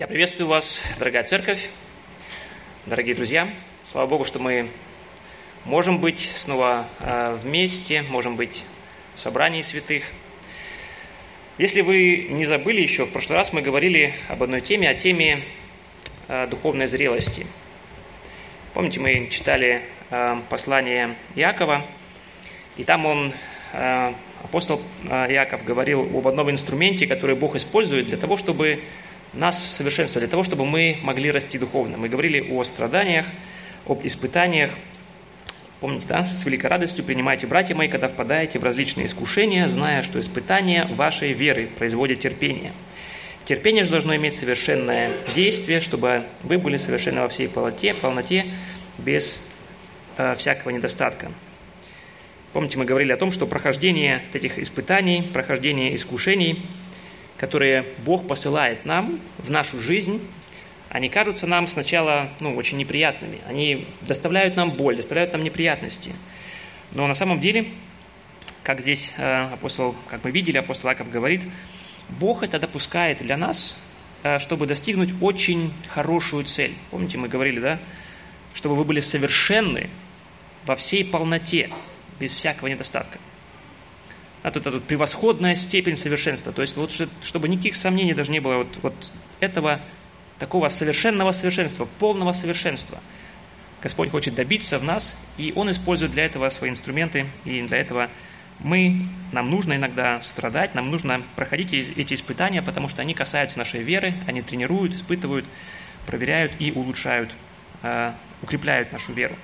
Я приветствую вас, дорогая церковь, дорогие друзья. Слава Богу, что мы можем быть снова э, вместе, можем быть в собрании святых. Если вы не забыли еще, в прошлый раз мы говорили об одной теме, о теме э, духовной зрелости. Помните, мы читали э, послание Иакова, и там он, апостол Иаков, говорил об одном инструменте, который Бог использует для того, чтобы нас совершенствовать, для того, чтобы мы могли расти духовно. Мы говорили о страданиях, об испытаниях. Помните, да? С великой радостью принимайте, братья мои, когда впадаете в различные искушения, зная, что испытание вашей веры производит терпение. Терпение же должно иметь совершенное действие, чтобы вы были совершенны во всей полноте, полноте без э, всякого недостатка. Помните, мы говорили о том, что прохождение этих испытаний, прохождение искушений – которые Бог посылает нам в нашу жизнь, они кажутся нам сначала ну, очень неприятными. Они доставляют нам боль, доставляют нам неприятности. Но на самом деле, как здесь э, апостол, как мы видели, апостол Аков говорит, Бог это допускает для нас, э, чтобы достигнуть очень хорошую цель. Помните, мы говорили, да? Чтобы вы были совершенны во всей полноте, без всякого недостатка а тут, тут превосходная степень совершенства. То есть, вот, чтобы никаких сомнений даже не было вот, вот этого такого совершенного совершенства, полного совершенства. Господь хочет добиться в нас, и Он использует для этого свои инструменты, и для этого мы, нам нужно иногда страдать, нам нужно проходить эти испытания, потому что они касаются нашей веры, они тренируют, испытывают, проверяют и улучшают, э, укрепляют нашу веру.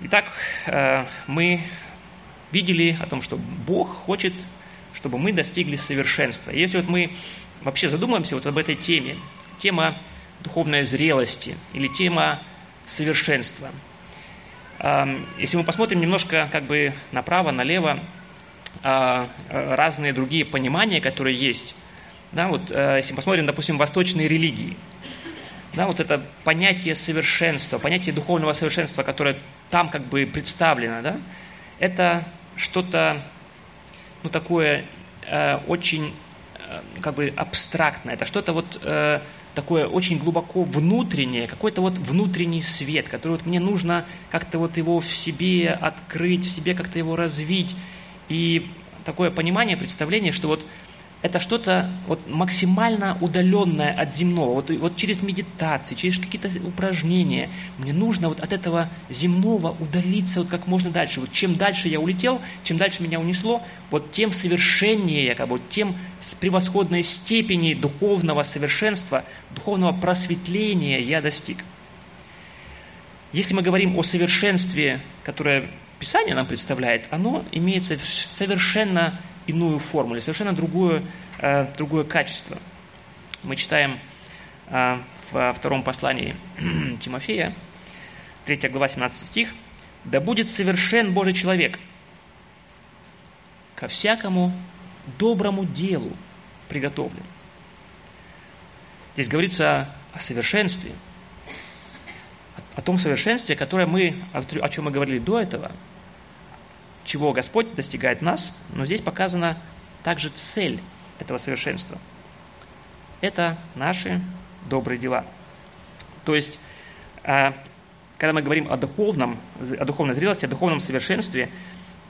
Итак, э, мы видели о том, что Бог хочет, чтобы мы достигли совершенства. Если вот мы вообще задумаемся вот об этой теме, тема духовной зрелости или тема совершенства. Если мы посмотрим немножко как бы направо, налево, а, разные другие понимания, которые есть, да, вот, э, если мы посмотрим, допустим, восточные религии, да, вот это понятие совершенства, понятие духовного совершенства, которое там как бы представлено, да, это что-то, ну, такое э, очень, э, как бы, абстрактное, это что-то вот э, такое очень глубоко внутреннее, какой-то вот внутренний свет, который вот мне нужно как-то вот его в себе открыть, в себе как-то его развить. И такое понимание, представление, что вот это что-то вот максимально удаленное от земного. Вот, вот через медитации, через какие-то упражнения мне нужно вот от этого земного удалиться вот как можно дальше. Вот чем дальше я улетел, чем дальше меня унесло, вот тем совершеннее я, как бы, вот тем с превосходной степени духовного совершенства, духовного просветления я достиг. Если мы говорим о совершенстве, которое Писание нам представляет, оно имеет совершенно иную формулу, совершенно другое, э, другое качество. Мы читаем э, во втором послании Тимофея, 3 глава, 17 стих, «Да будет совершен Божий человек, ко всякому доброму делу приготовлен». Здесь говорится о совершенстве, о том совершенстве, которое мы, о чем мы говорили до этого – чего Господь достигает нас, но здесь показана также цель этого совершенства. Это наши добрые дела. То есть, а, когда мы говорим о духовном, о духовной зрелости, о духовном совершенстве,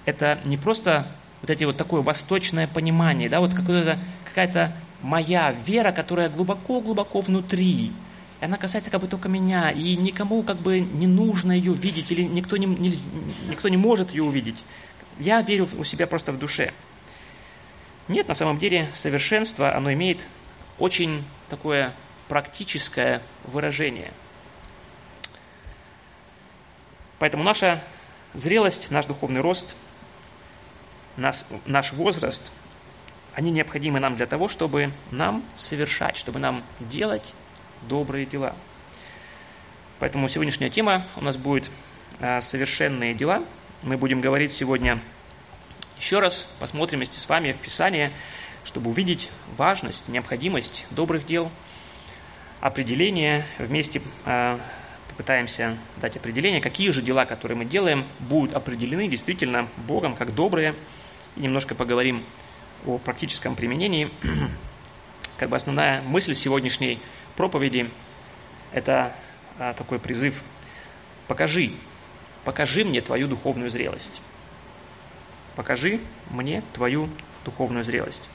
это не просто вот эти вот такое восточное понимание, да, вот какая-то, какая-то моя вера, которая глубоко-глубоко внутри, и она касается как бы только меня, и никому как бы не нужно ее видеть, или никто не, не, никто не может ее увидеть. Я верю у себя просто в душе. Нет, на самом деле совершенство, оно имеет очень такое практическое выражение. Поэтому наша зрелость, наш духовный рост, наш, наш возраст, они необходимы нам для того, чтобы нам совершать, чтобы нам делать добрые дела. Поэтому сегодняшняя тема у нас будет а, совершенные дела – мы будем говорить сегодня еще раз, посмотрим вместе с вами в Писание, чтобы увидеть важность, необходимость добрых дел, определение, вместе э, попытаемся дать определение, какие же дела, которые мы делаем, будут определены действительно Богом как добрые, и немножко поговорим о практическом применении. Как бы основная мысль сегодняшней проповеди – это а, такой призыв «покажи, покажи мне твою духовную зрелость». Покажи мне твою духовную зрелость.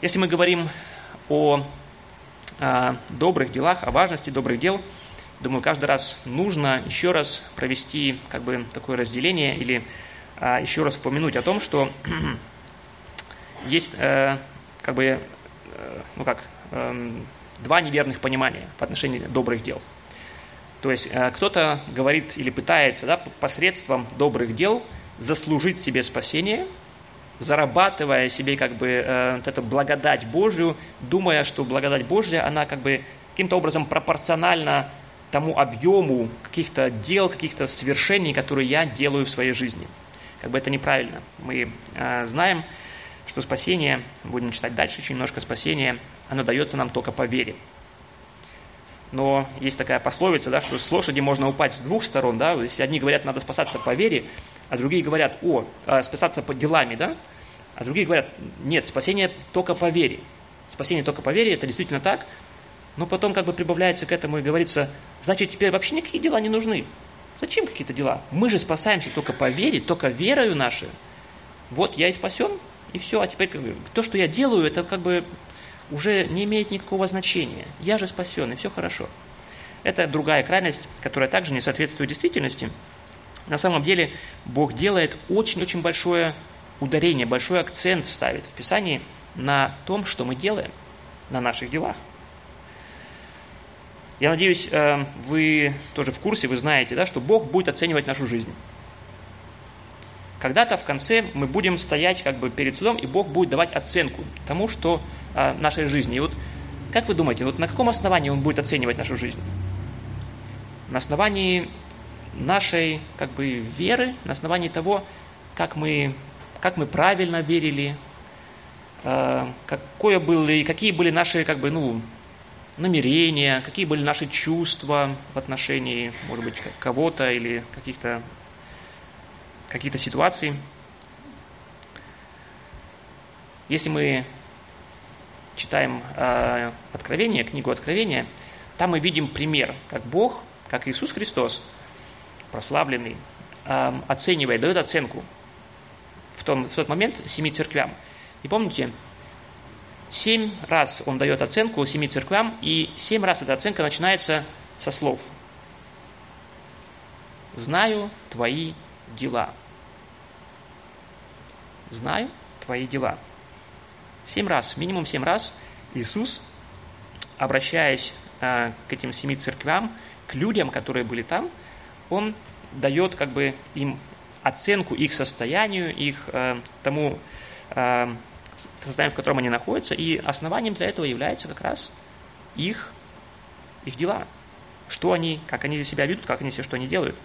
Если мы говорим о, о добрых делах, о важности добрых дел, думаю, каждый раз нужно еще раз провести как бы такое разделение или а, еще раз упомянуть о том, что есть э, как бы, э, ну как, два неверных понимания в отношении добрых дел. То есть э, кто-то говорит или пытается да, посредством добрых дел заслужить себе спасение, зарабатывая себе как бы э, вот эту благодать Божью, думая, что благодать Божья, она как бы каким-то образом пропорциональна тому объему каких-то дел, каких-то свершений, которые я делаю в своей жизни – как бы это неправильно. Мы э, знаем, что спасение, будем читать дальше еще немножко, спасение, оно дается нам только по вере. Но есть такая пословица, да, что с лошади можно упасть с двух сторон, да, если одни говорят, надо спасаться по вере, а другие говорят, о, э, спасаться по делами, да, а другие говорят, нет, спасение только по вере. Спасение только по вере, это действительно так, но потом как бы прибавляется к этому и говорится, значит, теперь вообще никакие дела не нужны. Зачем какие-то дела? Мы же спасаемся только по вере, только верою нашей. Вот я и спасен, и все. А теперь то, что я делаю, это как бы уже не имеет никакого значения. Я же спасен, и все хорошо. Это другая крайность, которая также не соответствует действительности. На самом деле Бог делает очень-очень большое ударение, большой акцент ставит в Писании на том, что мы делаем, на наших делах. Я надеюсь, э, вы тоже в курсе, вы знаете, да, что Бог будет оценивать нашу жизнь. Когда-то в конце мы будем стоять как бы перед судом, и Бог будет давать оценку тому, что нашей жизни. И вот как вы думаете, вот на каком основании Он будет оценивать нашу жизнь? На основании нашей как бы веры, на основании того, как мы, как мы правильно верили, э, какое были, какие были наши как бы, ну, намерения, какие были наши чувства в отношении, может быть, кого-то или каких-то каких-то ситуаций. Если мы читаем э, Откровение, книгу Откровения, там мы видим пример, как Бог, как Иисус Христос, прославленный, э, оценивает, дает оценку в, том, в тот момент семи церквям. И помните, Семь раз он дает оценку семи церквям, и семь раз эта оценка начинается со слов. «Знаю твои дела». «Знаю твои дела». Семь раз, минимум семь раз Иисус, обращаясь э, к этим семи церквям, к людям, которые были там, он дает как бы им оценку их состоянию, их э, тому э, состоянии, в котором они находятся, и основанием для этого является как раз их, их дела. Что они, как они себя ведут, как они все, что они делают.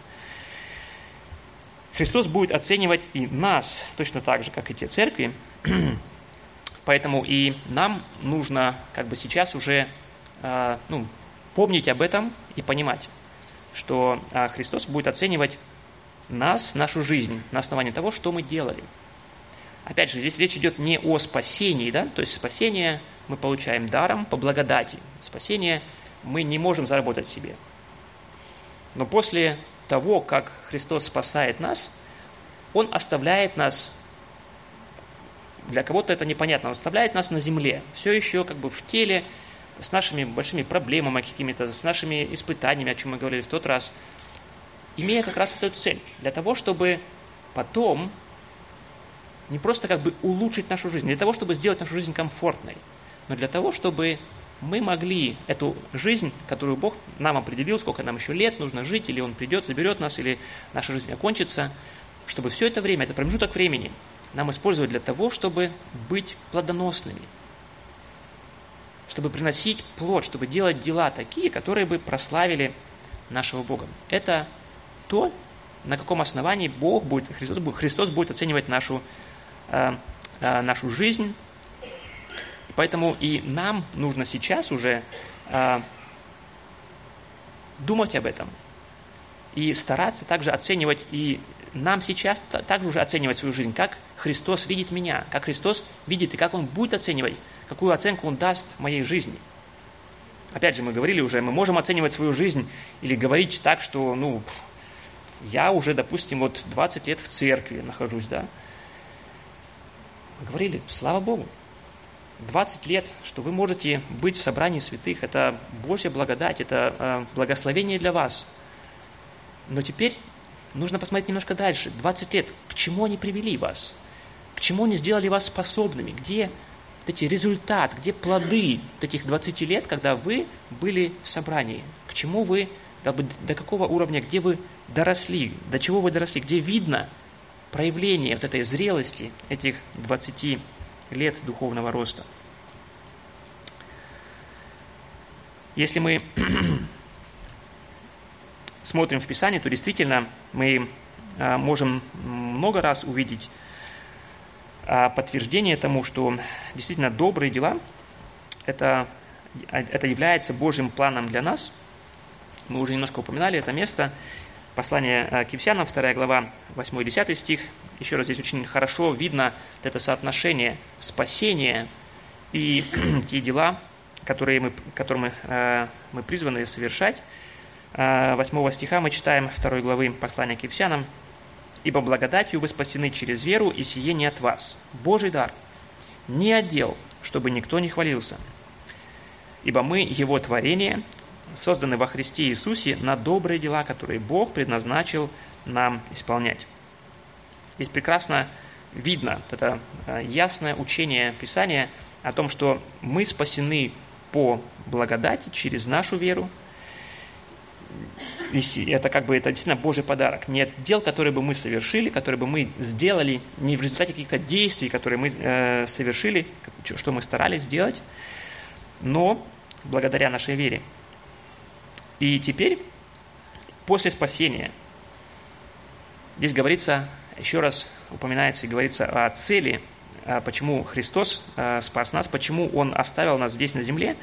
Христос будет оценивать и нас точно так же, как и те церкви. Поэтому и нам нужно как бы сейчас уже э, ну, помнить об этом и понимать, что э, Христос будет оценивать нас, нашу жизнь на основании того, что мы делали – Опять же, здесь речь идет не о спасении, да, то есть спасение мы получаем даром по благодати. Спасение мы не можем заработать себе. Но после того, как Христос спасает нас, Он оставляет нас, для кого-то это непонятно, Он оставляет нас на земле, все еще как бы в теле, с нашими большими проблемами какими-то, с нашими испытаниями, о чем мы говорили в тот раз, имея как раз вот эту цель, для того, чтобы потом не просто как бы улучшить нашу жизнь, не для того, чтобы сделать нашу жизнь комфортной, но для того, чтобы мы могли эту жизнь, которую Бог нам определил, сколько нам еще лет нужно жить, или Он придет, заберет нас, или наша жизнь окончится, чтобы все это время, это промежуток времени, нам использовать для того, чтобы быть плодоносными, чтобы приносить плод, чтобы делать дела такие, которые бы прославили нашего Бога. Это то, на каком основании Бог будет, Христос, Христос будет оценивать нашу Э, э, нашу жизнь. Поэтому и нам нужно сейчас уже э, думать об этом и стараться также оценивать, и нам сейчас также уже оценивать свою жизнь, как Христос видит меня, как Христос видит и как Он будет оценивать, какую оценку Он даст моей жизни. Опять же, мы говорили уже, мы можем оценивать свою жизнь или говорить так, что, ну, я уже, допустим, вот 20 лет в церкви нахожусь, да. Мы говорили, слава Богу, 20 лет, что вы можете быть в собрании святых, это Божья благодать, это э, благословение для вас. Но теперь нужно посмотреть немножко дальше. 20 лет, к чему они привели вас? Чему они сделали вас способными? Где вот эти результат, где плоды вот этих 20 лет, когда вы были в собрании? К чему вы, до какого уровня, где вы доросли, до чего вы доросли, где видно проявление вот этой зрелости этих 20 лет духовного роста. Если мы смотрим в Писание, то действительно мы а, можем много раз увидеть подтверждение тому, что действительно добрые дела это, это является Божьим планом для нас. Мы уже немножко упоминали это место. Послание а, к Ефесянам, 2 глава, 8-10 стих. Еще раз, здесь очень хорошо видно это соотношение спасения и те дела, которые мы, которые мы, э, мы призваны совершать. 8 э, стиха мы читаем 2 главы послания к Ефесянам. «Ибо благодатью вы спасены через веру, и сие не от вас, Божий дар, не отдел, чтобы никто не хвалился. Ибо мы Его творение, созданы во Христе Иисусе на добрые дела, которые Бог предназначил нам исполнять». Здесь прекрасно видно это э, ясное учение Писания о том, что мы спасены по благодати через нашу веру. Это как бы это действительно Божий подарок. Нет дел, которые бы мы совершили, которые бы мы сделали не в результате каких-то действий, которые мы э, совершили, что мы старались сделать, но благодаря нашей вере. И теперь, после спасения, здесь говорится еще раз упоминается и говорится о цели, а почему Христос а, спас нас, почему Он оставил нас здесь на земле.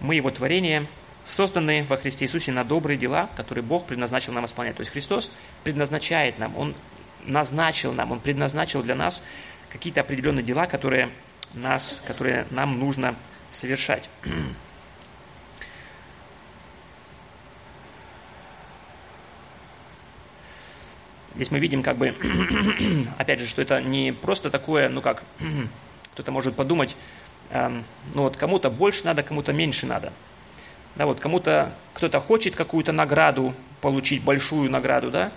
Мы Его творение, созданы во Христе Иисусе на добрые дела, которые Бог предназначил нам исполнять. То есть Христос предназначает нам, Он назначил нам, Он предназначил для нас какие-то определенные дела, которые, нас, которые нам нужно совершать. Здесь мы видим, как бы, опять же, что это не просто такое, ну как, кто-то может подумать, э, ну вот кому-то больше надо, кому-то меньше надо. Да, вот кому-то, кто-то хочет какую-то награду получить, большую награду, да,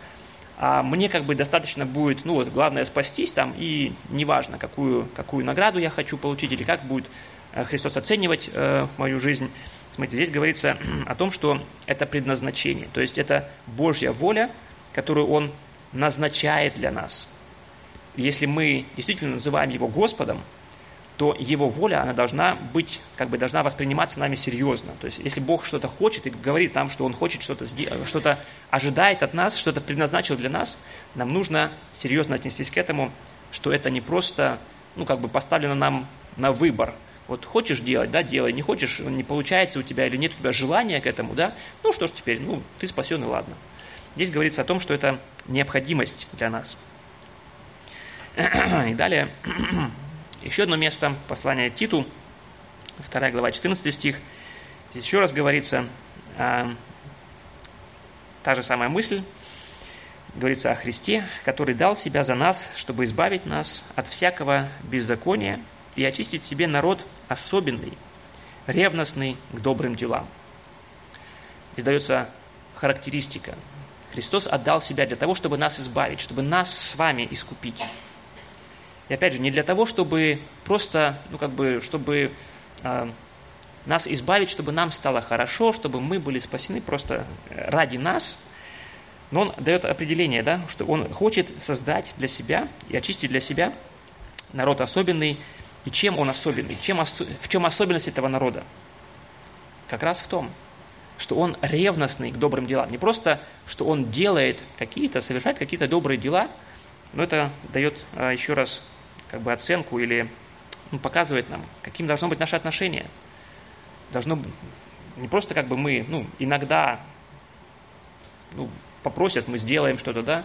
а мне как бы достаточно будет, ну вот, главное спастись там, и неважно, какую, какую награду я хочу получить, или как будет э, Христос оценивать э, мою жизнь. Смотрите, здесь говорится о том, что это предназначение, то есть это Божья воля, которую Он назначает для нас. Если мы действительно называем Его Господом, то Его воля, она должна быть, как бы должна восприниматься нами серьезно. То есть, если Бог что-то хочет и говорит нам, что Он хочет что-то что ожидает от нас, что-то предназначил для нас, нам нужно серьезно отнестись к этому, что это не просто, ну, как бы поставлено нам на выбор. Вот хочешь делать, да, делай, не хочешь, не получается у тебя или нет у тебя желания к этому, да, ну что ж теперь, ну, ты спасен и ладно. Здесь говорится о том, что это необходимость для нас. И далее, еще одно место, послание Титу, 2 глава, 14 стих. Здесь еще раз говорится а, та же самая мысль, говорится о Христе, который дал себя за нас, чтобы избавить нас от всякого беззакония и очистить себе народ особенный, ревностный к добрым делам. Здесь дается характеристика Христос отдал себя для того, чтобы нас избавить, чтобы нас с вами искупить. И опять же, не для того, чтобы просто, ну как бы, чтобы э, нас избавить, чтобы нам стало хорошо, чтобы мы были спасены просто ради нас. Но он дает определение, да, что он хочет создать для себя и очистить для себя народ особенный. И чем он особенный? Чем, в чем особенность этого народа? Как раз в том, что он ревностный к добрым делам. Не просто, что он делает какие-то, совершает какие-то добрые дела, но это дает а, еще раз как бы оценку или ну, показывает нам, каким должно быть наше отношение. Должно не просто как бы мы, ну, иногда ну, попросят, мы сделаем что-то, да,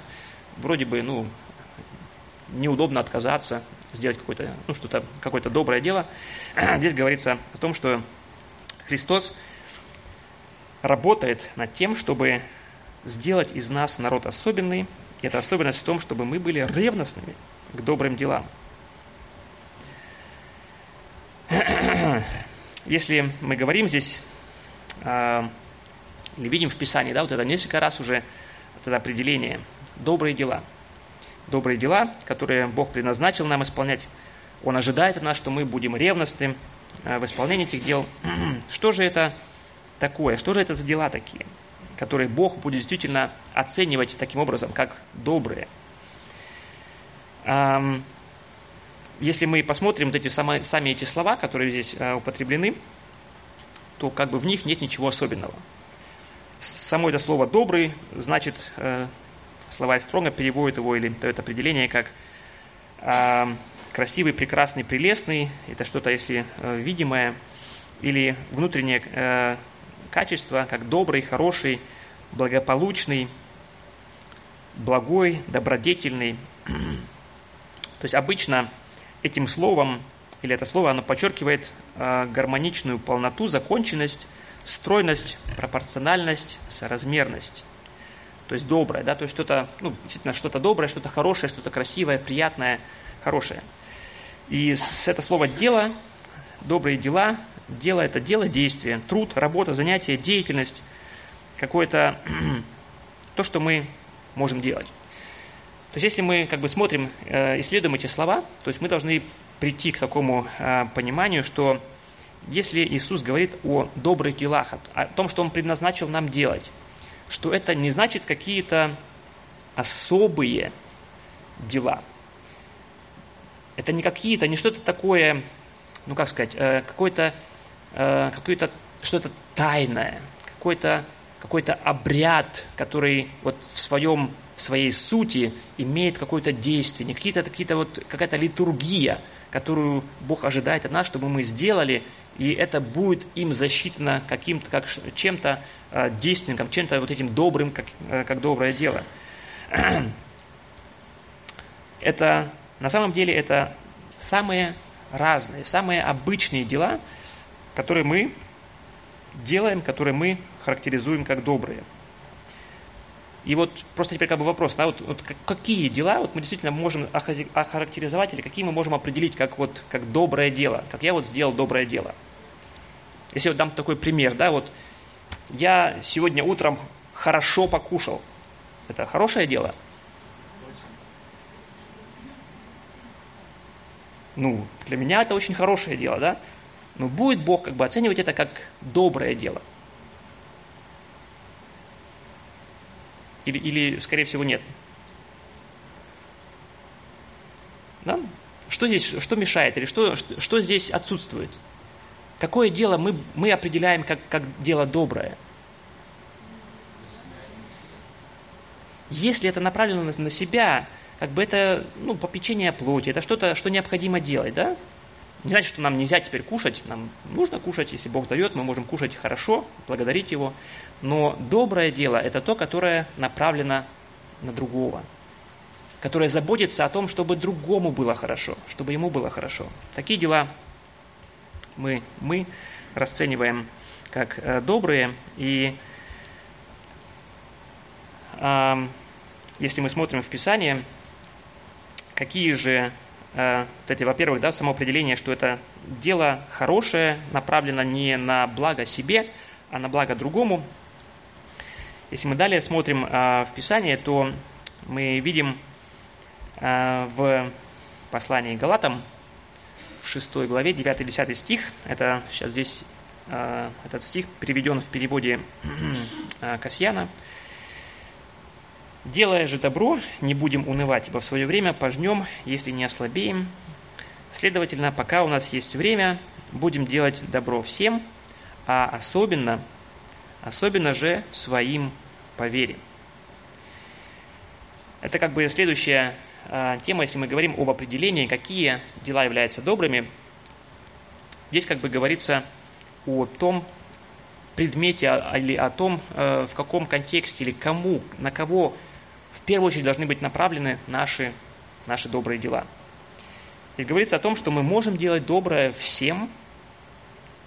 вроде бы, ну, неудобно отказаться, сделать какое-то, ну, что-то, какое-то доброе дело. Здесь говорится о том, что Христос работает над тем, чтобы сделать из нас народ особенный. И эта особенность в том, чтобы мы были ревностными к добрым делам. Если мы говорим здесь, э, или видим в Писании, да, вот это несколько раз уже вот это определение, добрые дела. Добрые дела, которые Бог предназначил нам исполнять, Он ожидает от нас, что мы будем ревностны э, в исполнении этих дел. Что же это такое? Что же это за дела такие, которые Бог будет действительно оценивать таким образом, как добрые? Если мы посмотрим вот эти сами эти слова, которые здесь э, употреблены, то как бы в них нет ничего особенного. Само это слово «добрый» значит, э, словарь Стронга переводит его или дает определение как красивый, прекрасный, прелестный. Это что-то, если э, видимое, или внутреннее качество, как добрый, хороший, благополучный, благой, добродетельный. То есть обычно этим словом, или это слово, оно подчеркивает э, гармоничную полноту, законченность, стройность, пропорциональность, соразмерность. То есть доброе, да, то есть что-то, ну, действительно, что-то доброе, что-то хорошее, что-то красивое, приятное, хорошее. И с это слово «дело», добрые дела, дело – это дело, действие, труд, работа, занятие, деятельность, какое-то то, что мы можем делать. То есть если мы как бы смотрим, э, исследуем эти слова, то есть мы должны прийти к такому э, пониманию, что если Иисус говорит о добрых делах, о том, что Он предназначил нам делать, что это не значит какие-то особые дела. Это не какие-то, не что-то такое, ну как сказать, э, какое-то, какое-то что-то тайное, какой-то какой-то обряд, который вот в своем в своей сути имеет какое-то действие, не какие-то какие-то вот какая-то литургия, которую Бог ожидает от нас, чтобы мы сделали, и это будет им засчитано каким-то, как чем-то э, действенным, чем-то вот этим добрым, как, э, как доброе дело. Это на самом деле это самые разные, самые обычные дела, которые мы делаем, которые мы характеризуем как добрые – и вот просто теперь как бы вопрос, да, вот, вот какие дела вот мы действительно можем охарактеризовать или какие мы можем определить как, вот, как доброе дело, как я вот сделал доброе дело. Если вот дам такой пример, да, вот я сегодня утром хорошо покушал, это хорошее дело? Ну, для меня это очень хорошее дело, да? Но будет Бог как бы оценивать это как доброе дело – Или, или скорее всего, нет? Да? Что здесь, что мешает, или что, что, что здесь отсутствует? Какое дело мы, мы определяем как, как дело доброе? Если это направлено на, себя, как бы это ну, попечение плоти, это что-то, что необходимо делать, да? Не значит, что нам нельзя теперь кушать, нам нужно кушать, если Бог дает, мы можем кушать хорошо, благодарить Его. Но доброе дело – это то, которое направлено на другого, которое заботится о том, чтобы другому было хорошо, чтобы ему было хорошо. Такие дела мы, мы расцениваем как э, добрые. И э, если мы смотрим в Писание, какие же э, эти, во-первых, да, само определение, что это дело хорошее, направлено не на благо себе, а на благо другому, если мы далее смотрим а, в Писание, то мы видим а, в послании Галатам, в 6 главе, 9-10 стих, это сейчас здесь а, этот стих приведен в переводе Касьяна. «Делая же добро, не будем унывать, ибо в свое время пожнем, если не ослабеем. Следовательно, пока у нас есть время, будем делать добро всем, а особенно, особенно же своим по вере. Это как бы следующая э, тема, если мы говорим об определении, какие дела являются добрыми. Здесь как бы говорится о том предмете а, или о том, э, в каком контексте или кому, на кого в первую очередь должны быть направлены наши наши добрые дела. Здесь говорится о том, что мы можем делать доброе всем,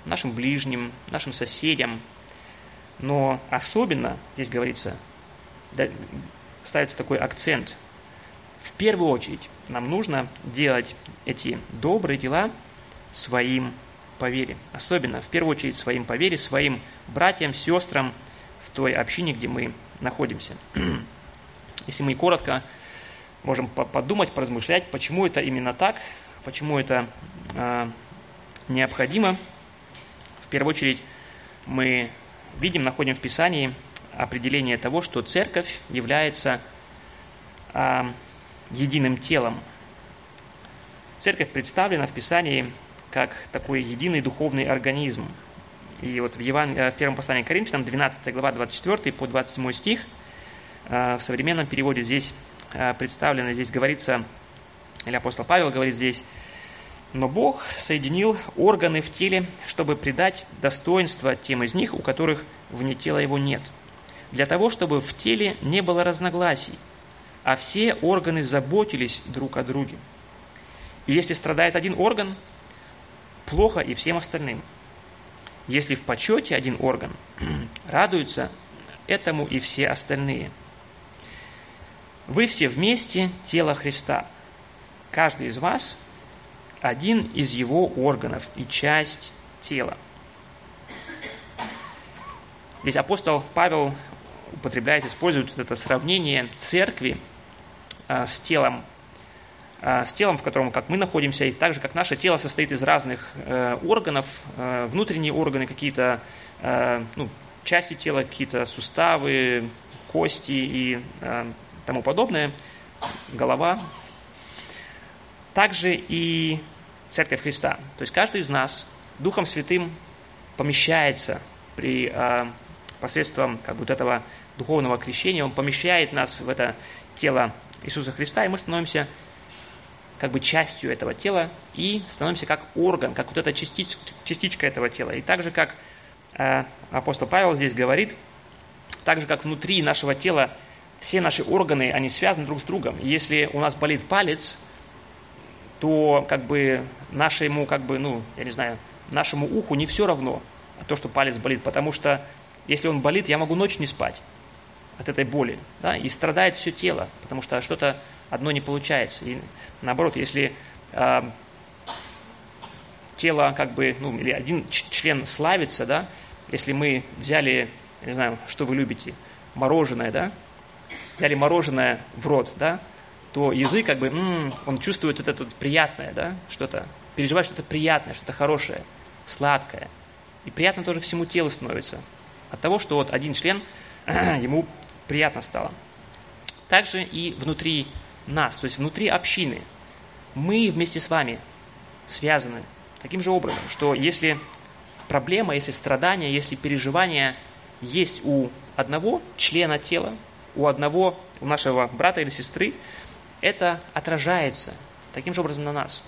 нашим ближним, нашим соседям, но особенно, здесь говорится, ставится такой акцент, в первую очередь нам нужно делать эти добрые дела своим по вере. Особенно, в первую очередь, своим по вере, своим братьям, сестрам в той общине, где мы находимся. Если мы коротко можем подумать, поразмышлять, почему это именно так, почему это э, необходимо. В первую очередь мы видим, находим в Писании определение того, что церковь является э, единым телом. Церковь представлена в Писании как такой единый духовный организм. И вот в, Еван... Э, в первом послании к Коринфянам, 12 глава, 24 по 27 стих, в современном переводе здесь э, представлено, здесь говорится, или апостол Павел говорит здесь, «Но Бог соединил органы в теле, чтобы придать достоинство тем из них, у которых вне тела его нет, для того, чтобы в теле не было разногласий, а все органы заботились друг о друге. И если страдает один орган, плохо и всем остальным. Если в почете один орган, радуются этому и все остальные. Вы все вместе тело Христа. Каждый из вас один из его органов и часть тела. Здесь апостол Павел употребляет, использует это сравнение церкви а, с телом а, с телом, в котором, как мы находимся, и так же, как наше тело состоит из разных э, органов, э, внутренние органы, какие-то э, ну, части тела, какие-то суставы, кости и тому подобное, голова. Также и Церковь Христа. То есть каждый из нас Духом Святым помещается при посредством как бы, вот этого духовного крещения, он помещает нас в это тело Иисуса Христа, и мы становимся как бы частью этого тела и становимся как орган, как вот эта частичка, частичка этого тела. И так же, как э, апостол Павел здесь говорит, так же, как внутри нашего тела все наши органы, они связаны друг с другом. Если у нас болит палец, то как бы нашему, как бы, ну, я не знаю, нашему уху не все равно то, что палец болит, потому что если он болит, я могу ночь не спать от этой боли, да, и страдает все тело, потому что что-то одно не получается. И наоборот, если э, тело как бы, ну, или один член славится, да, если мы взяли, не знаю, что вы любите, мороженое, да, взяли мороженое в рот, да, то язык как бы, м-м, он чувствует вот это вот приятное, да, что-то, переживает что-то приятное, что-то хорошее, сладкое. И приятно тоже всему телу становится. От того, что вот один член, ему приятно стало. Также и внутри нас, то есть внутри общины, мы вместе с вами связаны таким же образом, что если проблема, если страдания, если переживания есть у одного члена тела, у одного, у нашего брата или сестры, это отражается таким же образом на нас.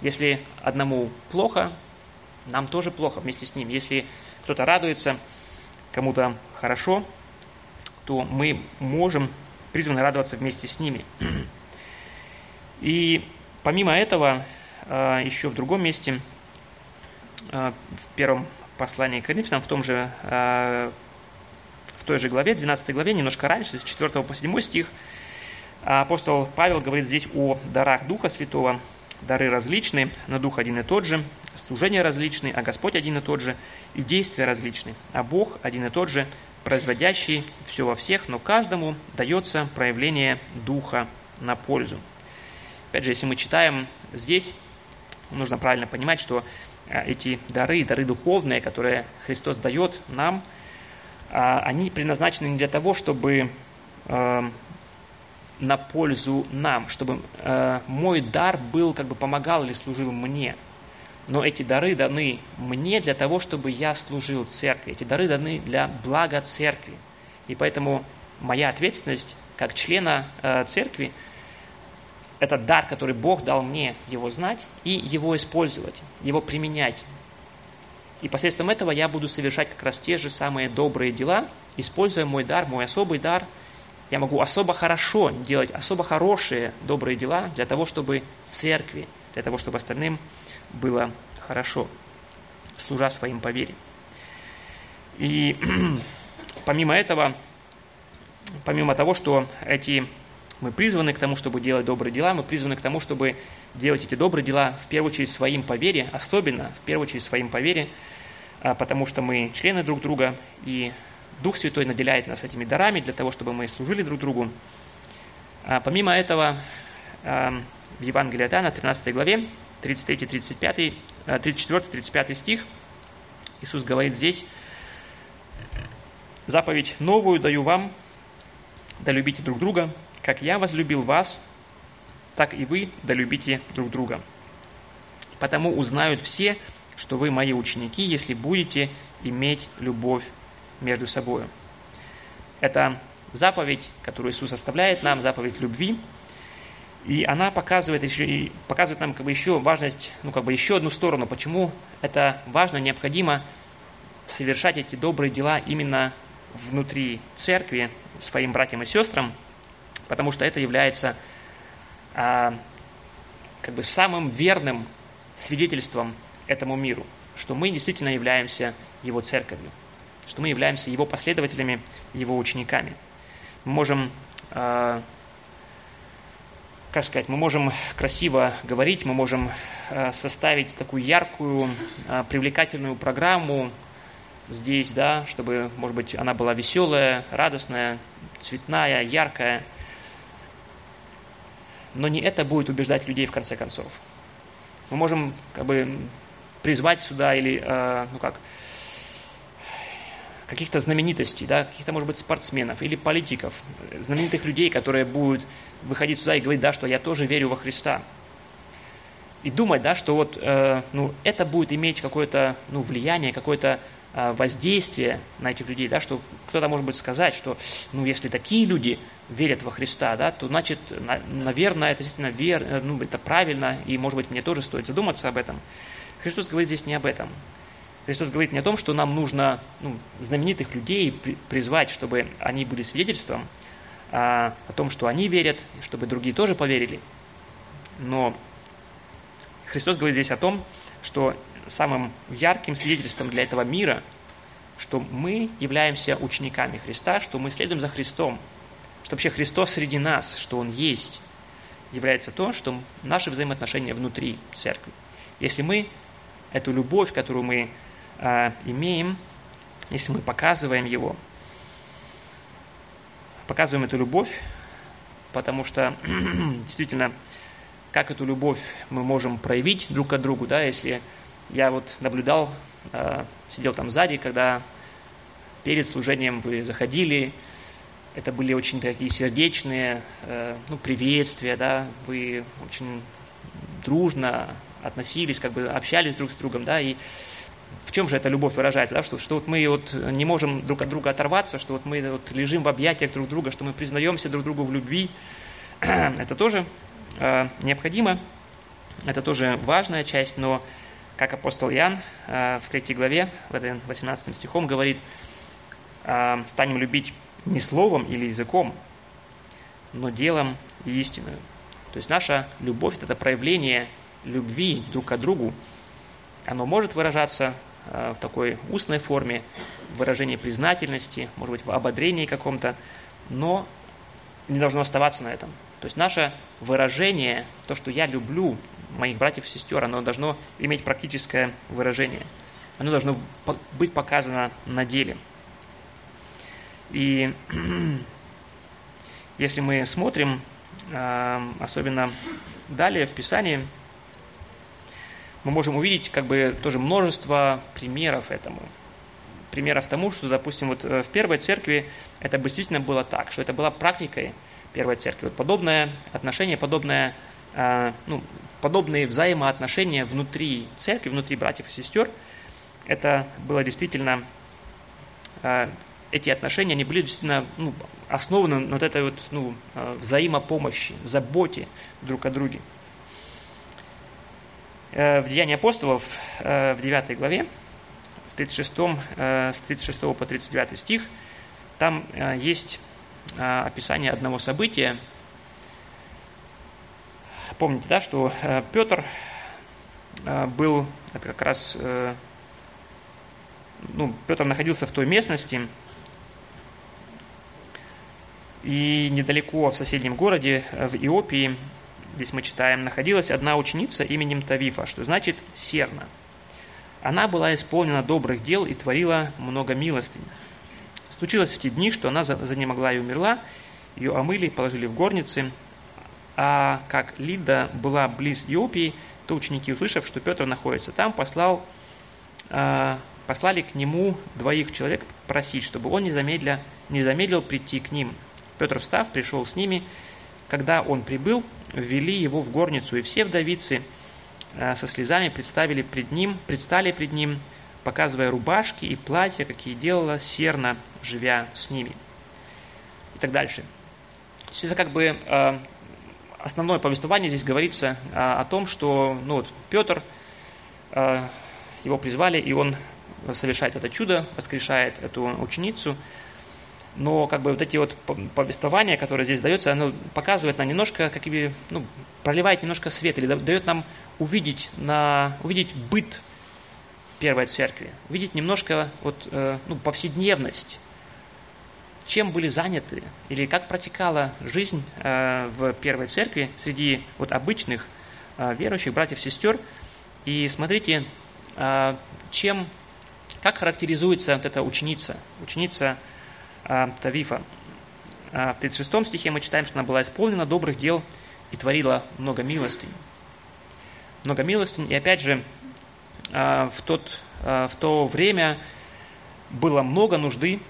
Если одному плохо, нам тоже плохо вместе с ним. Если кто-то радуется, кому-то хорошо, то мы можем призваны радоваться вместе с ними. И помимо этого, э, еще в другом месте, э, в первом послании к Коринфянам, в том же, э, той же главе, 12 главе, немножко раньше, с 4 по 7 стих, апостол Павел говорит здесь о дарах Духа Святого. Дары различны, но Дух один и тот же, служения различны, а Господь один и тот же, и действия различны, а Бог один и тот же, производящий все во всех, но каждому дается проявление Духа на пользу. Опять же, если мы читаем здесь, нужно правильно понимать, что а, эти дары, дары духовные, которые Христос дает нам, они предназначены не для того, чтобы а, на пользу нам, чтобы мой дар был, как бы помогал или служил мне – но эти дары даны мне для того, чтобы я служил церкви. Эти дары даны для блага церкви. И поэтому моя ответственность как члена э, церкви – это дар, который Бог дал мне, его знать и его использовать, его применять. И посредством этого я буду совершать как раз те же самые добрые дела, используя мой дар, мой особый дар, я могу особо хорошо делать особо хорошие добрые дела для того, чтобы церкви, для того, чтобы остальным было хорошо, служа своим по вере. И помимо этого, помимо того, что эти мы призваны к тому, чтобы делать добрые дела, мы призваны к тому, чтобы делать эти добрые дела в первую очередь своим по вере, особенно в первую очередь своим по вере, а, потому что мы члены друг друга, и Дух Святой наделяет нас этими дарами для того, чтобы мы служили друг другу. А помимо этого, а, в Евангелии от Иоанна, 13 главе, 33-35, 34-35 стих, Иисус говорит здесь, «Заповедь новую даю вам, да любите друг друга, как я возлюбил вас, так и вы долюбите друг друга. Потому узнают все, что вы мои ученики, если будете иметь любовь между собой. Это заповедь, которую Иисус оставляет нам, заповедь любви, и она показывает, еще, и показывает нам как бы еще важность, ну как бы еще одну сторону, почему это важно, необходимо совершать эти добрые дела именно внутри церкви своим братьям и сестрам – потому что это является а, как бы самым верным свидетельством этому миру, что мы действительно являемся его церковью, что мы являемся его последователями, его учениками. Мы можем, а, как сказать, мы можем красиво говорить, мы можем а, составить такую яркую, а, привлекательную программу здесь, да, чтобы, может быть, она была веселая, радостная, цветная, яркая – но не это будет убеждать людей в конце концов. Мы можем как бы призвать сюда или, э, ну как, каких-то знаменитостей, да, каких-то, может быть, спортсменов или политиков, знаменитых людей, которые будут выходить сюда и говорить, да, что я тоже верю во Христа. И думать, да, что вот, э, ну, это будет иметь какое-то, ну, влияние, какое-то э, воздействие на этих людей, да, что кто-то может быть сказать, что, ну, если такие люди верят во Христа, да, то значит, наверное, это действительно вер, э, ну, это правильно, и, может быть, мне тоже стоит задуматься об этом. Христос говорит здесь не об этом. Христос говорит не о том, что нам нужно ну, знаменитых людей призвать, чтобы они были свидетельством а, о том, что они верят, чтобы другие тоже поверили. Но Христос говорит здесь о том, что самым ярким свидетельством для этого мира, что мы являемся учениками Христа, что мы следуем за Христом – что вообще Христос среди нас, что Он есть, является то, что наши взаимоотношения внутри церкви. Если мы эту любовь, которую мы э, имеем, если мы показываем его, показываем эту любовь, потому что действительно, как эту любовь мы можем проявить друг к другу, да, если я вот наблюдал, э, сидел там сзади, когда перед служением вы заходили, это были очень такие сердечные э, ну, приветствия, да, вы очень дружно относились, как бы общались друг с другом, да, и в чем же эта любовь выражается, да, что, что вот мы вот не можем друг от друга оторваться, что вот мы вот лежим в объятиях друг друга, что мы признаемся друг другу в любви, это тоже э, необходимо, это тоже важная часть, но как апостол Иоанн э, в третьей главе, в этой 18 стихом говорит, э, станем любить не словом или языком, но делом и истиною. То есть наша любовь – это проявление любви друг к другу. Оно может выражаться э, в такой устной форме, в признательности, может быть, в ободрении каком-то, но не должно оставаться на этом. То есть наше выражение, то, что я люблю моих братьев и сестер, оно должно иметь практическое выражение. Оно должно быть показано на деле – и если мы смотрим, а, особенно далее в Писании, мы можем увидеть как бы тоже множество примеров этому. Примеров тому, что, допустим, вот э, в первой церкви это действительно было так, что это была практикой первой церкви. Вот подобное отношение, подобное, а, ну, подобные взаимоотношения внутри церкви, внутри братьев и сестер, это было действительно а, эти отношения, они были действительно ну, основаны на вот этой вот, ну, э, взаимопомощи, заботе друг о друге. Э, в Деянии апостолов э, в 9 главе, в 36, с 36 по 39 стих, там есть описание одного события. Помните, да, что Петр был, это как раз, ну, Петр находился в той местности, и недалеко в соседнем городе, в Иопии, здесь мы читаем, находилась одна ученица именем Тавифа, что значит «серна». Она была исполнена добрых дел и творила много милостынь. Случилось в те дни, что она занемогла и умерла, ее омыли, положили в горницы, а как Лида была близ Иопии, то ученики, услышав, что Петр находится там, послал, э, послали к нему двоих человек просить, чтобы он не замедлил, не замедлил прийти к ним. Петр, встав, пришел с ними. Когда он прибыл, ввели его в горницу, и все вдовицы э, со слезами представили пред ним, предстали пред ним, показывая рубашки и платья, какие делала Серна, живя с ними. И так дальше. То есть это как бы э, основное повествование здесь говорится э, о том, что ну вот, Петр, его призвали, и он совершает это чудо, воскрешает эту ученицу – но как бы вот эти вот повествования, которые здесь даются, оно показывает нам немножко, как бы, ну, проливает немножко свет или дает нам увидеть, на, увидеть быт первой церкви, увидеть немножко вот, э, ну, повседневность, чем были заняты или как протекала жизнь э, в первой церкви среди вот обычных э, верующих братьев сестер. И смотрите, чем, как характеризуется вот эта ученица, ученица Тавифа. А, в 36 стихе мы читаем, что она была исполнена добрых дел и творила много милостынь. Много милостынь. И опять же, а, в, тот, в то время было много нужды,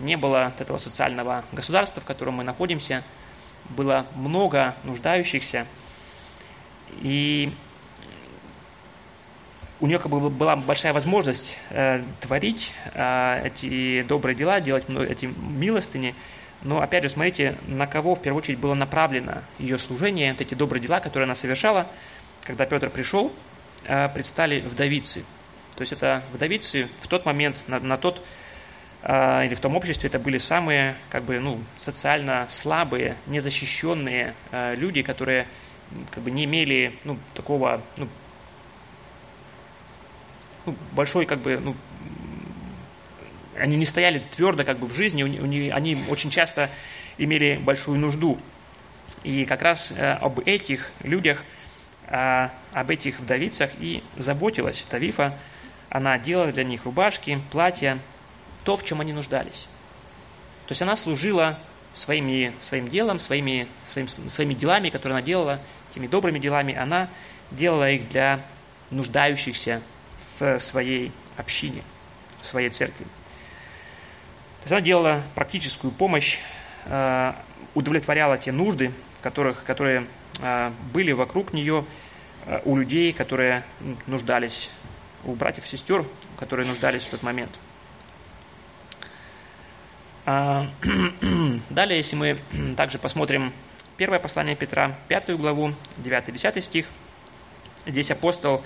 не было этого социального государства, в котором мы находимся, было много нуждающихся. И у нее как бы была большая возможность э, творить э, эти добрые дела, делать эти милостыни. Но опять же, смотрите, на кого в первую очередь было направлено ее служение, вот эти добрые дела, которые она совершала. Когда Петр пришел, э, предстали вдовицы. То есть это вдовицы в тот момент, на, на тот э, или в том обществе это были самые как бы, ну, социально слабые, незащищенные э, люди, которые как бы не имели ну, такого ну, ну, большой, как бы, ну, они не стояли твердо как бы в жизни, они очень часто имели большую нужду. И как раз э, об этих людях, э, об этих вдовицах и заботилась Тавифа. Она делала для них рубашки, платья, то, в чем они нуждались. То есть она служила своими, своим делом, своими, своим, своими делами, которые она делала, теми добрыми делами, она делала их для нуждающихся в своей общине, в своей церкви. То есть она делала практическую помощь, э, удовлетворяла те нужды, которых, которые э, были вокруг нее, э, у людей, которые нуждались, у братьев и сестер, которые нуждались в тот момент. А, далее, если мы также посмотрим первое послание Петра, пятую главу, 9-10 стих, здесь апостол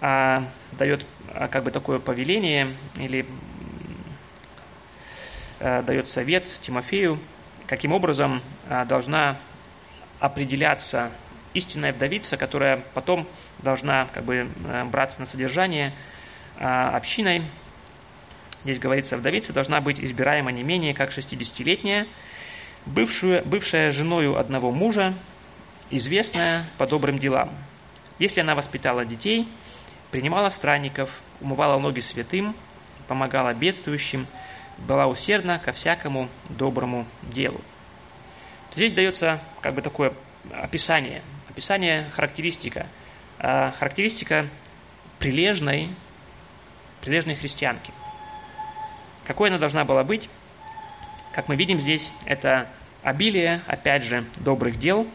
а, дает а, как бы такое повеление или а, дает совет Тимофею, каким образом а, должна определяться истинная вдовица, которая потом должна как бы а, браться на содержание а, общиной. Здесь говорится, вдовица должна быть избираема не менее как 60-летняя, бывшую, бывшая женою одного мужа, известная по добрым делам. Если она воспитала детей – принимала странников, умывала ноги святым, помогала бедствующим, была усердна ко всякому доброму делу. Здесь дается как бы такое описание, описание, характеристика, а, характеристика прилежной, прилежной христианки. Какой она должна была быть? Как мы видим здесь, это обилие, опять же, добрых дел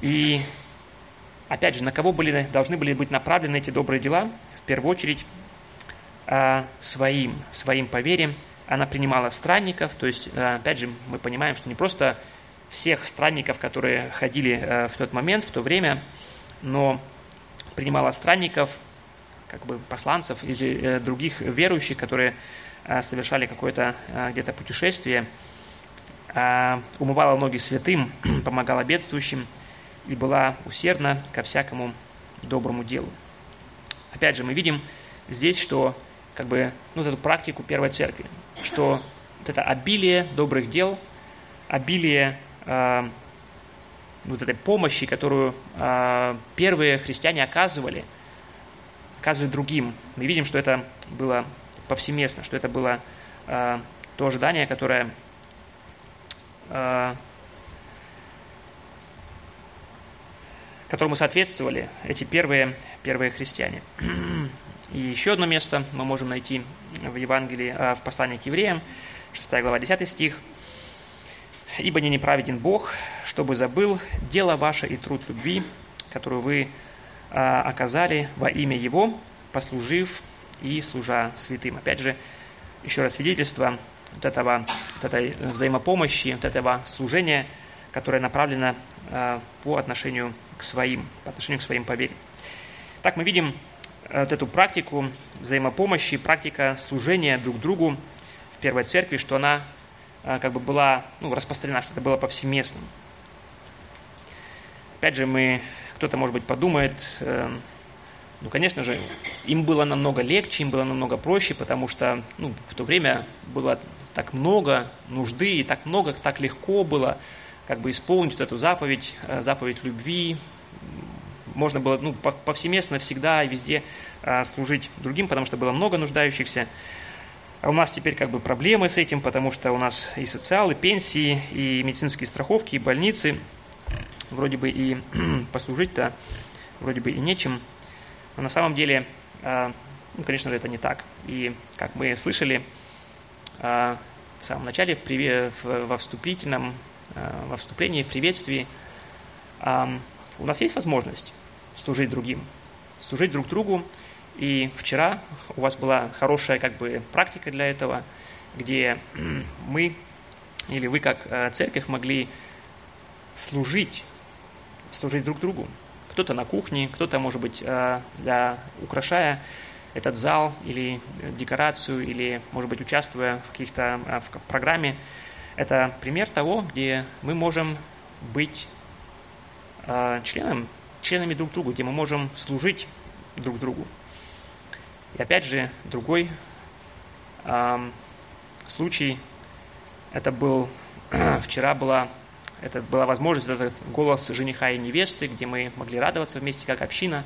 и опять же, на кого были, должны были быть направлены эти добрые дела? В первую очередь, а, своим, своим поверием. Она принимала странников, то есть, а, опять же, мы понимаем, что не просто всех странников, которые ходили а, в тот момент, в то время, но принимала странников, как бы посланцев или э, других верующих, которые совершали какое-то где-то путешествие. умывала ноги святым, помогала бедствующим и была усердна ко всякому доброму делу. Опять же, мы видим здесь, что как бы, ну, вот эту практику Первой Церкви, что вот это обилие добрых дел, обилие э, вот этой помощи, которую э, первые христиане оказывали, оказывали другим. Мы видим, что это было повсеместно, что это было э, то ожидание, которое э, которому соответствовали эти первые, первые христиане. И еще одно место мы можем найти в Евангелии, в послании к евреям, 6 глава, 10 стих. «Ибо не неправеден Бог, чтобы забыл дело ваше и труд любви, которую вы оказали во имя Его, послужив и служа святым». Опять же, еще раз свидетельство вот, этого, вот этой взаимопомощи, вот этого служения, которое направлено по отношению к своим, по отношению к своим по Так мы видим э, вот эту практику взаимопомощи, практика служения друг другу в Первой Церкви, что она э, как бы была ну, распространена, что это было повсеместным. Опять же, мы, кто-то, может быть, подумает, э, ну, конечно же, им было намного легче, им было намного проще, потому что ну, в то время было так много нужды, и так много, так легко было как бы исполнить вот эту заповедь, э, заповедь любви. Можно было ну, повсеместно всегда и везде э, служить другим, потому что было много нуждающихся. А у нас теперь как бы проблемы с этим, потому что у нас и социалы, пенсии, и медицинские страховки, и больницы. Вроде бы и послужить-то вроде бы и нечем. Но на самом деле, э, ну, конечно же, это не так. И как мы слышали в самом начале, в, во вступительном во вступлении, в приветствии, у нас есть возможность служить другим, служить друг другу. И вчера у вас была хорошая как бы практика для этого, где мы или вы как э, церковь могли служить, служить друг другу. Кто-то на кухне, кто-то, может быть, э, для, украшая этот зал или декорацию, или, может быть, участвуя в каких-то в программе, это пример того, где мы можем быть э, членом, членами друг друга, где мы можем служить друг другу. И опять же, другой э, случай, это был, вчера была, это была возможность, этот голос жениха и невесты, где мы могли радоваться вместе как община,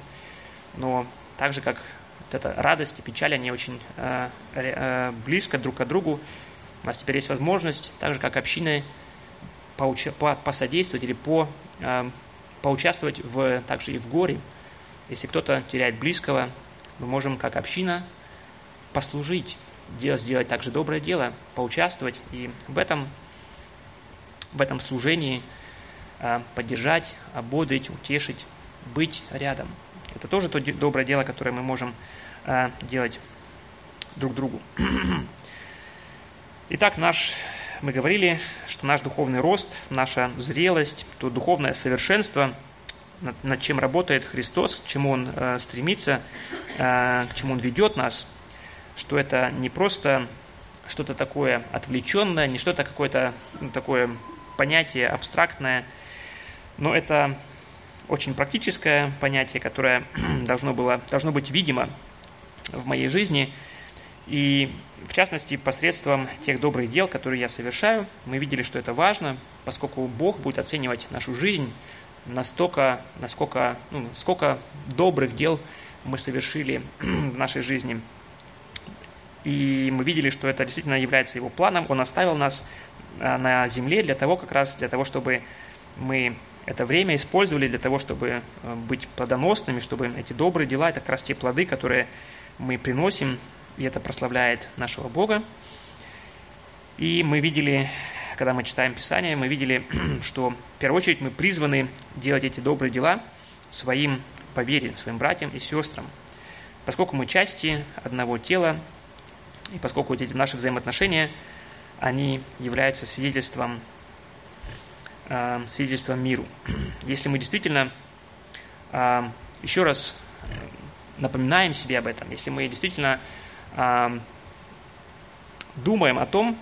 но так же, как вот эта радость и печаль, они очень э, э, близко друг к другу, у нас теперь есть возможность, так же как по, посодействовать или по, э, поучаствовать в, также и в горе. Если кто-то теряет близкого, мы можем как община послужить, делать, сделать также доброе дело, поучаствовать и в этом, в этом служении э, поддержать, ободрить, утешить, быть рядом. Это тоже то доброе дело, которое мы можем э, делать друг другу. Итак, наш, мы говорили, что наш духовный рост, наша зрелость, то духовное совершенство, над, над чем работает Христос, к чему Он э, стремится, э, к чему Он ведет нас, что это не просто что-то такое отвлеченное, не что-то какое-то ну, такое понятие абстрактное, но это очень практическое понятие, которое должно, было, должно быть видимо в моей жизни – и в частности, посредством тех добрых дел, которые я совершаю, мы видели, что это важно, поскольку Бог будет оценивать нашу жизнь настолько, насколько, ну, сколько добрых дел мы совершили в нашей жизни. И мы видели, что это действительно является его планом. Он оставил нас а, на земле для того, как раз для того, чтобы мы это время использовали для того, чтобы э, быть плодоносными, чтобы эти добрые дела, это как раз те плоды, которые мы приносим и это прославляет нашего Бога. И мы видели, когда мы читаем Писание, мы видели, что в первую очередь мы призваны делать эти добрые дела своим по вере, своим братьям и сестрам. Поскольку мы части одного тела, и поскольку эти наши взаимоотношения, они являются свидетельством, э, свидетельством миру. Если мы действительно э, еще раз напоминаем себе об этом, если мы действительно думаем о том,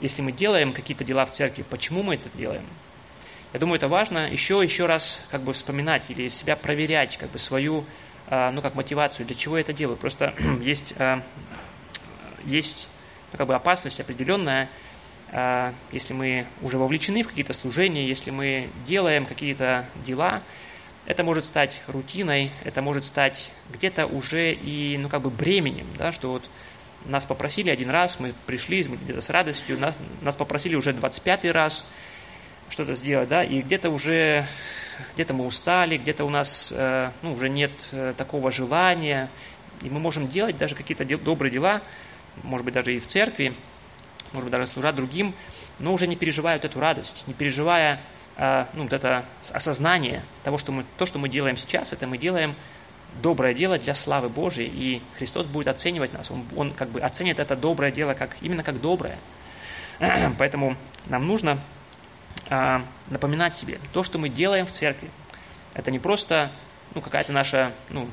если мы делаем какие-то дела в церкви, почему мы это делаем. Я думаю, это важно еще, еще раз как бы вспоминать или себя проверять, как бы свою, а, ну, как мотивацию, для чего я это делаю. Просто есть, а, есть ну, как бы опасность определенная, а, если мы уже вовлечены в какие-то служения, если мы делаем какие-то дела, это может стать рутиной, это может стать где-то уже и, ну, как бы бременем, да, что вот нас попросили один раз, мы пришли где-то с радостью, нас, нас попросили уже 25 раз что-то сделать, да, и где-то уже, где-то мы устали, где-то у нас, э, ну, уже нет э, такого желания, и мы можем делать даже какие-то добрые дела, может быть, даже и в церкви, может быть, даже служа другим, но уже не переживают эту радость, не переживая ну, вот это осознание того, что мы, то, что мы делаем сейчас, это мы делаем доброе дело для славы Божией, и Христос будет оценивать нас. Он, он как бы оценит это доброе дело как, именно как доброе. Поэтому нам нужно а, напоминать себе, то, что мы делаем в церкви, это не просто ну, какая-то наша ну,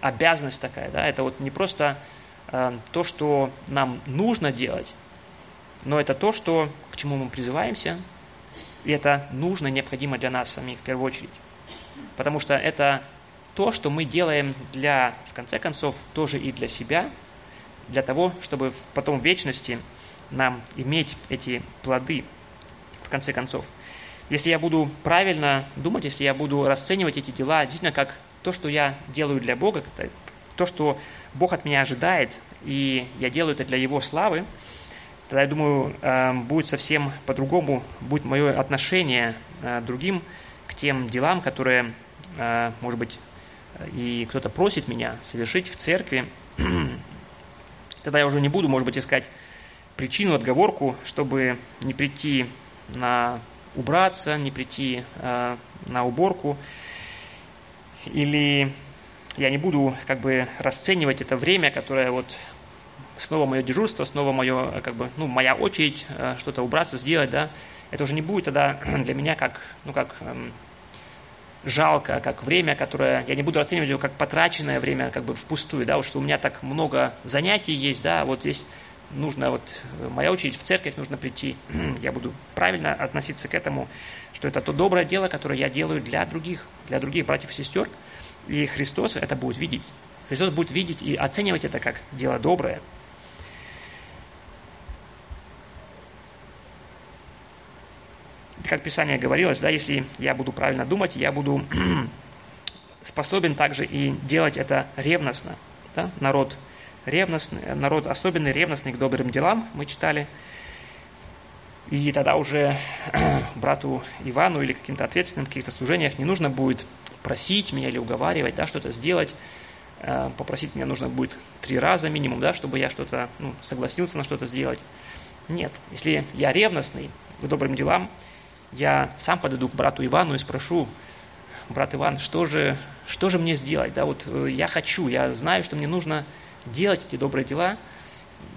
обязанность такая, да, это вот не просто а, то, что нам нужно делать, но это то, что, к чему мы призываемся, и это нужно, необходимо для нас самих в первую очередь. Потому что это то, что мы делаем для, в конце концов, тоже и для себя, для того, чтобы потом в вечности нам иметь эти плоды, в конце концов. Если я буду правильно думать, если я буду расценивать эти дела действительно как то, что я делаю для Бога, то, что Бог от меня ожидает, и я делаю это для Его славы, тогда, я думаю, э, будет совсем по-другому, будет мое отношение э, другим к тем делам, которые, э, может быть, и кто-то просит меня совершить в церкви, тогда я уже не буду, может быть, искать причину, отговорку, чтобы не прийти на убраться, не прийти на уборку, или я не буду как бы расценивать это время, которое вот снова мое дежурство, снова мое, как бы, ну, моя очередь э, что-то убраться, сделать, да, это уже не будет тогда для меня как, ну, как эм, жалко, как время, которое, я не буду расценивать его как потраченное время, как бы впустую, да, вот что у меня так много занятий есть, да, вот здесь нужно, вот моя очередь в церковь, нужно прийти, я буду правильно относиться к этому, что это то доброе дело, которое я делаю для других, для других братьев и сестер, и Христос это будет видеть. Христос будет видеть и оценивать это как дело доброе. Как Писание говорилось, да, если я буду правильно думать, я буду способен также и делать это ревностно. Да? Народ ревностный, народ особенный, ревностный к добрым делам, мы читали. И тогда уже брату Ивану или каким-то ответственным в каких-то служениях не нужно будет просить меня или уговаривать, да, что-то сделать. Э, попросить меня нужно будет три раза минимум, да, чтобы я что-то ну, согласился на что-то сделать. Нет, если я ревностный к добрым делам, я сам подойду к брату Ивану и спрошу, брат Иван, что же, что же мне сделать? Да, вот э, я хочу, я знаю, что мне нужно делать эти добрые дела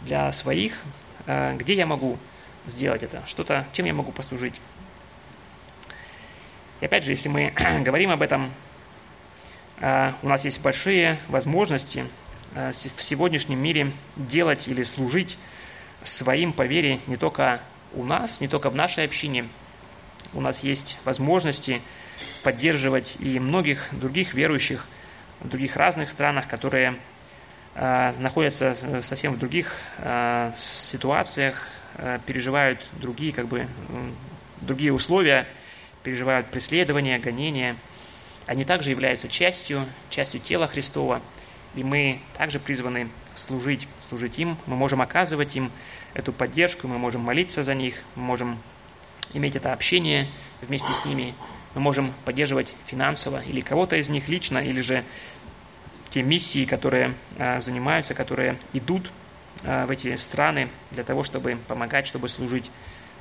для своих, э, где я могу сделать это, что-то, чем я могу послужить. И опять же, если мы говорим об этом, э, у нас есть большие возможности в сегодняшнем мире делать или служить своим по вере не только у нас, не только в нашей общине, у нас есть возможности поддерживать и многих других верующих в других разных странах, которые э, находятся совсем в других э, ситуациях, э, переживают другие, как бы, другие условия, переживают преследования, гонения. Они также являются частью, частью тела Христова, и мы также призваны служить, служить им. Мы можем оказывать им эту поддержку, мы можем молиться за них, мы можем иметь это общение вместе с ними. Мы можем поддерживать финансово или кого-то из них лично, или же те миссии, которые а, занимаются, которые идут а, в эти страны для того, чтобы помогать, чтобы служить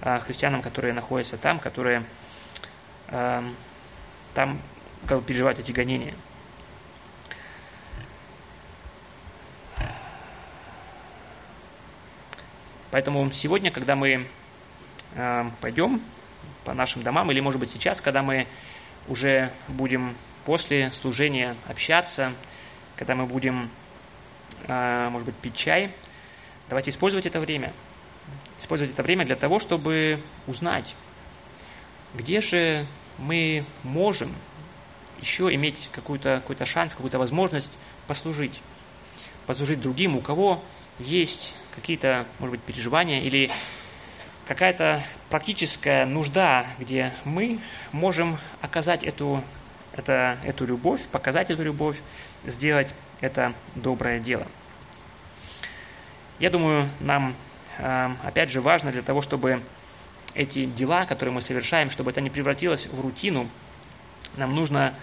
а, христианам, которые находятся там, которые там как переживают эти гонения. Поэтому сегодня, когда мы пойдем по нашим домам, или, может быть, сейчас, когда мы уже будем после служения общаться, когда мы будем, э, может быть, пить чай, давайте использовать это время. использовать это время для того, чтобы узнать, где же мы можем еще иметь какой-то какой шанс, какую-то возможность послужить. Послужить другим, у кого есть какие-то, может быть, переживания или какая-то практическая нужда, где мы можем оказать эту, это, эту любовь, показать эту любовь, сделать это доброе дело. Я думаю, нам, э, опять же, важно для того, чтобы эти дела, которые мы совершаем, чтобы это не превратилось в рутину, нам нужно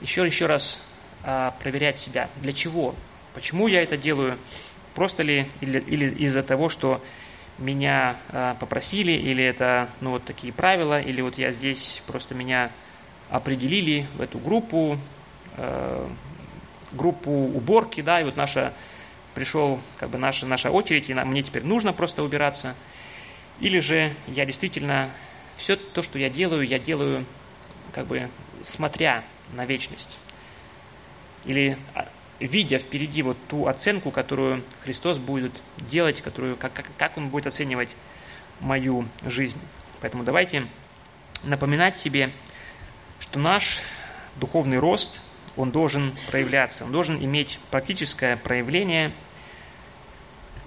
еще, еще раз а, проверять себя. Для чего? Почему я это делаю? Просто ли или, или из-за того, что меня а, попросили, или это ну, вот такие правила, или вот я здесь просто меня определили в эту группу, э, группу уборки, да, и вот наша пришел как бы наша, наша очередь, и мне теперь нужно просто убираться. Или же я действительно все то, что я делаю, я делаю как бы смотря на вечность. Или а, видя впереди вот ту оценку, которую Христос будет делать, которую, как, как, как Он будет оценивать мою жизнь. Поэтому давайте напоминать себе, что наш духовный рост, он должен проявляться, он должен иметь практическое проявление,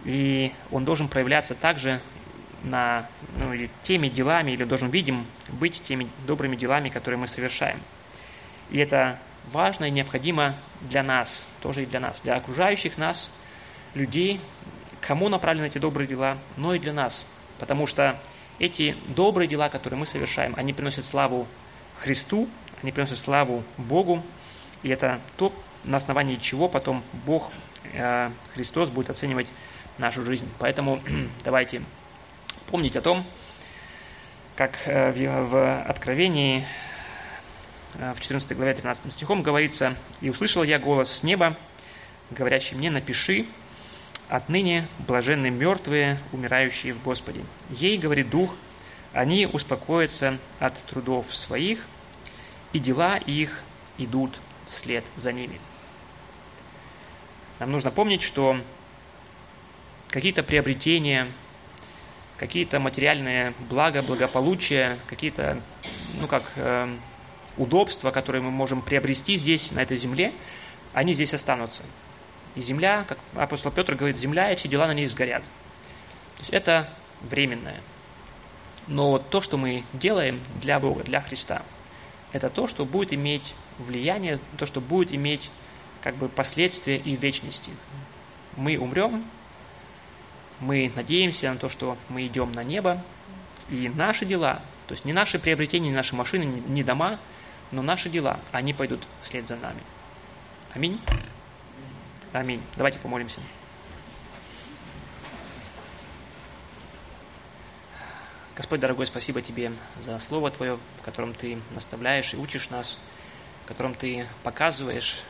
и он должен проявляться также на, ну, или теми делами, или должен, видим, быть теми добрыми делами, которые мы совершаем. И это важно и необходимо для нас, тоже и для нас, для окружающих нас людей, кому направлены эти добрые дела, но и для нас. Потому что эти добрые дела, которые мы совершаем, они приносят славу Христу, они приносят славу Богу, и это то, на основании чего потом Бог, э, Христос будет оценивать нашу жизнь. Поэтому давайте помнить о том, как э, в Откровении э, в 14 главе 13 стихом говорится, «И услышал я голос с неба, говорящий мне, напиши, отныне блаженны мертвые, умирающие в Господе. Ей, говорит Дух, они успокоятся от трудов своих, и дела их идут вслед за ними». Нам нужно помнить, что какие-то приобретения – какие-то материальные блага, благополучие, какие-то, ну как, э, удобства, которые мы можем приобрести здесь, на этой земле, они здесь останутся. И земля, как апостол Петр говорит, земля и все дела на ней сгорят. То есть это временное. Но то, что мы делаем для Бога, для Христа, это то, что будет иметь влияние, то, что будет иметь как бы последствия и вечности. Мы умрем, мы надеемся на то, что мы идем на небо, и наши дела, то есть не наши приобретения, не наши машины, не дома, но наши дела, они пойдут вслед за нами. Аминь. Аминь. Давайте помолимся. Господь, дорогой, спасибо Тебе за Слово Твое, в котором Ты наставляешь и учишь нас, в котором Ты показываешь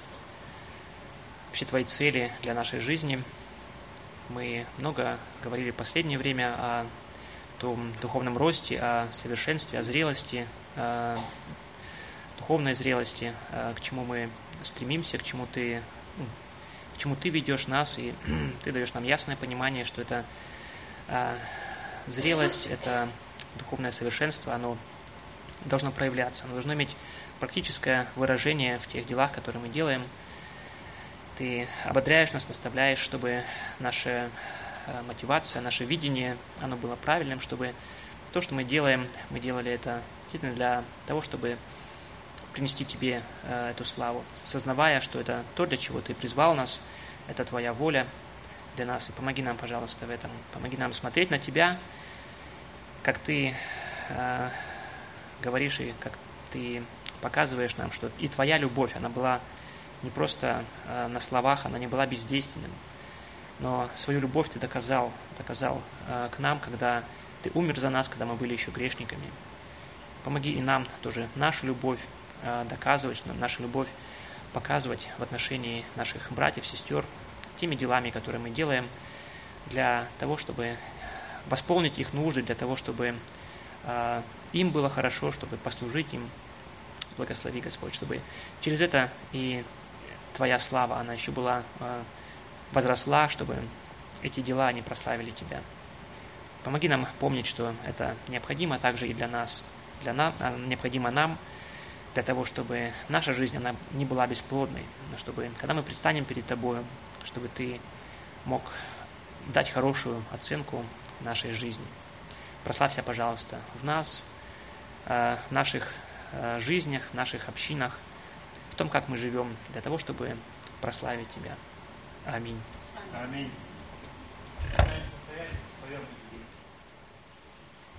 вообще Твои цели для нашей жизни – мы много говорили в последнее время о том духовном росте, о совершенстве, о зрелости, о духовной зрелости, к чему мы стремимся, к чему ты, ну, к чему ты ведешь нас, и ты даешь нам ясное понимание, что это а, зрелость, это духовное совершенство, оно должно проявляться, оно должно иметь практическое выражение в тех делах, которые мы делаем – ты ободряешь нас, наставляешь, чтобы наша э, мотивация, наше видение, оно было правильным, чтобы то, что мы делаем, мы делали это действительно для того, чтобы принести Тебе э, эту славу, сознавая, что это то, для чего Ты призвал нас, это Твоя воля для нас. И помоги нам, пожалуйста, в этом. Помоги нам смотреть на Тебя, как Ты э, говоришь и как Ты показываешь нам, что и Твоя любовь, она была не просто э, на словах, она не была бездейственным, но свою любовь ты доказал, доказал э, к нам, когда ты умер за нас, когда мы были еще грешниками. Помоги и нам тоже нашу любовь доказывать, нашу любовь показывать в отношении наших братьев, сестер, теми делами, которые мы делаем, для того, чтобы восполнить их нужды, для того, чтобы им было хорошо, чтобы послужить им. Благослови, Господь, чтобы через это и Твоя слава, она еще была, э, возросла, чтобы эти дела, они прославили Тебя. Помоги нам помнить, что это необходимо также и для нас, для нам, необходимо нам, для того, чтобы наша жизнь, она не была бесплодной, но чтобы, когда мы предстанем перед Тобой, чтобы Ты мог дать хорошую оценку нашей жизни. Прославься, пожалуйста, в нас, э, в наших э, жизнях, в наших общинах, в том, как мы живем, для того, чтобы прославить Тебя. Аминь. Аминь.